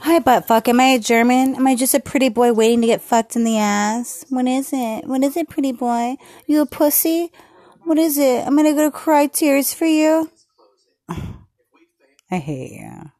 Hi, butt fuck. Am I a German? Am I just a pretty boy waiting to get fucked in the ass? What is it? What is it, pretty boy? You a pussy? What is it? I'm gonna go to cry tears for you. I hate you.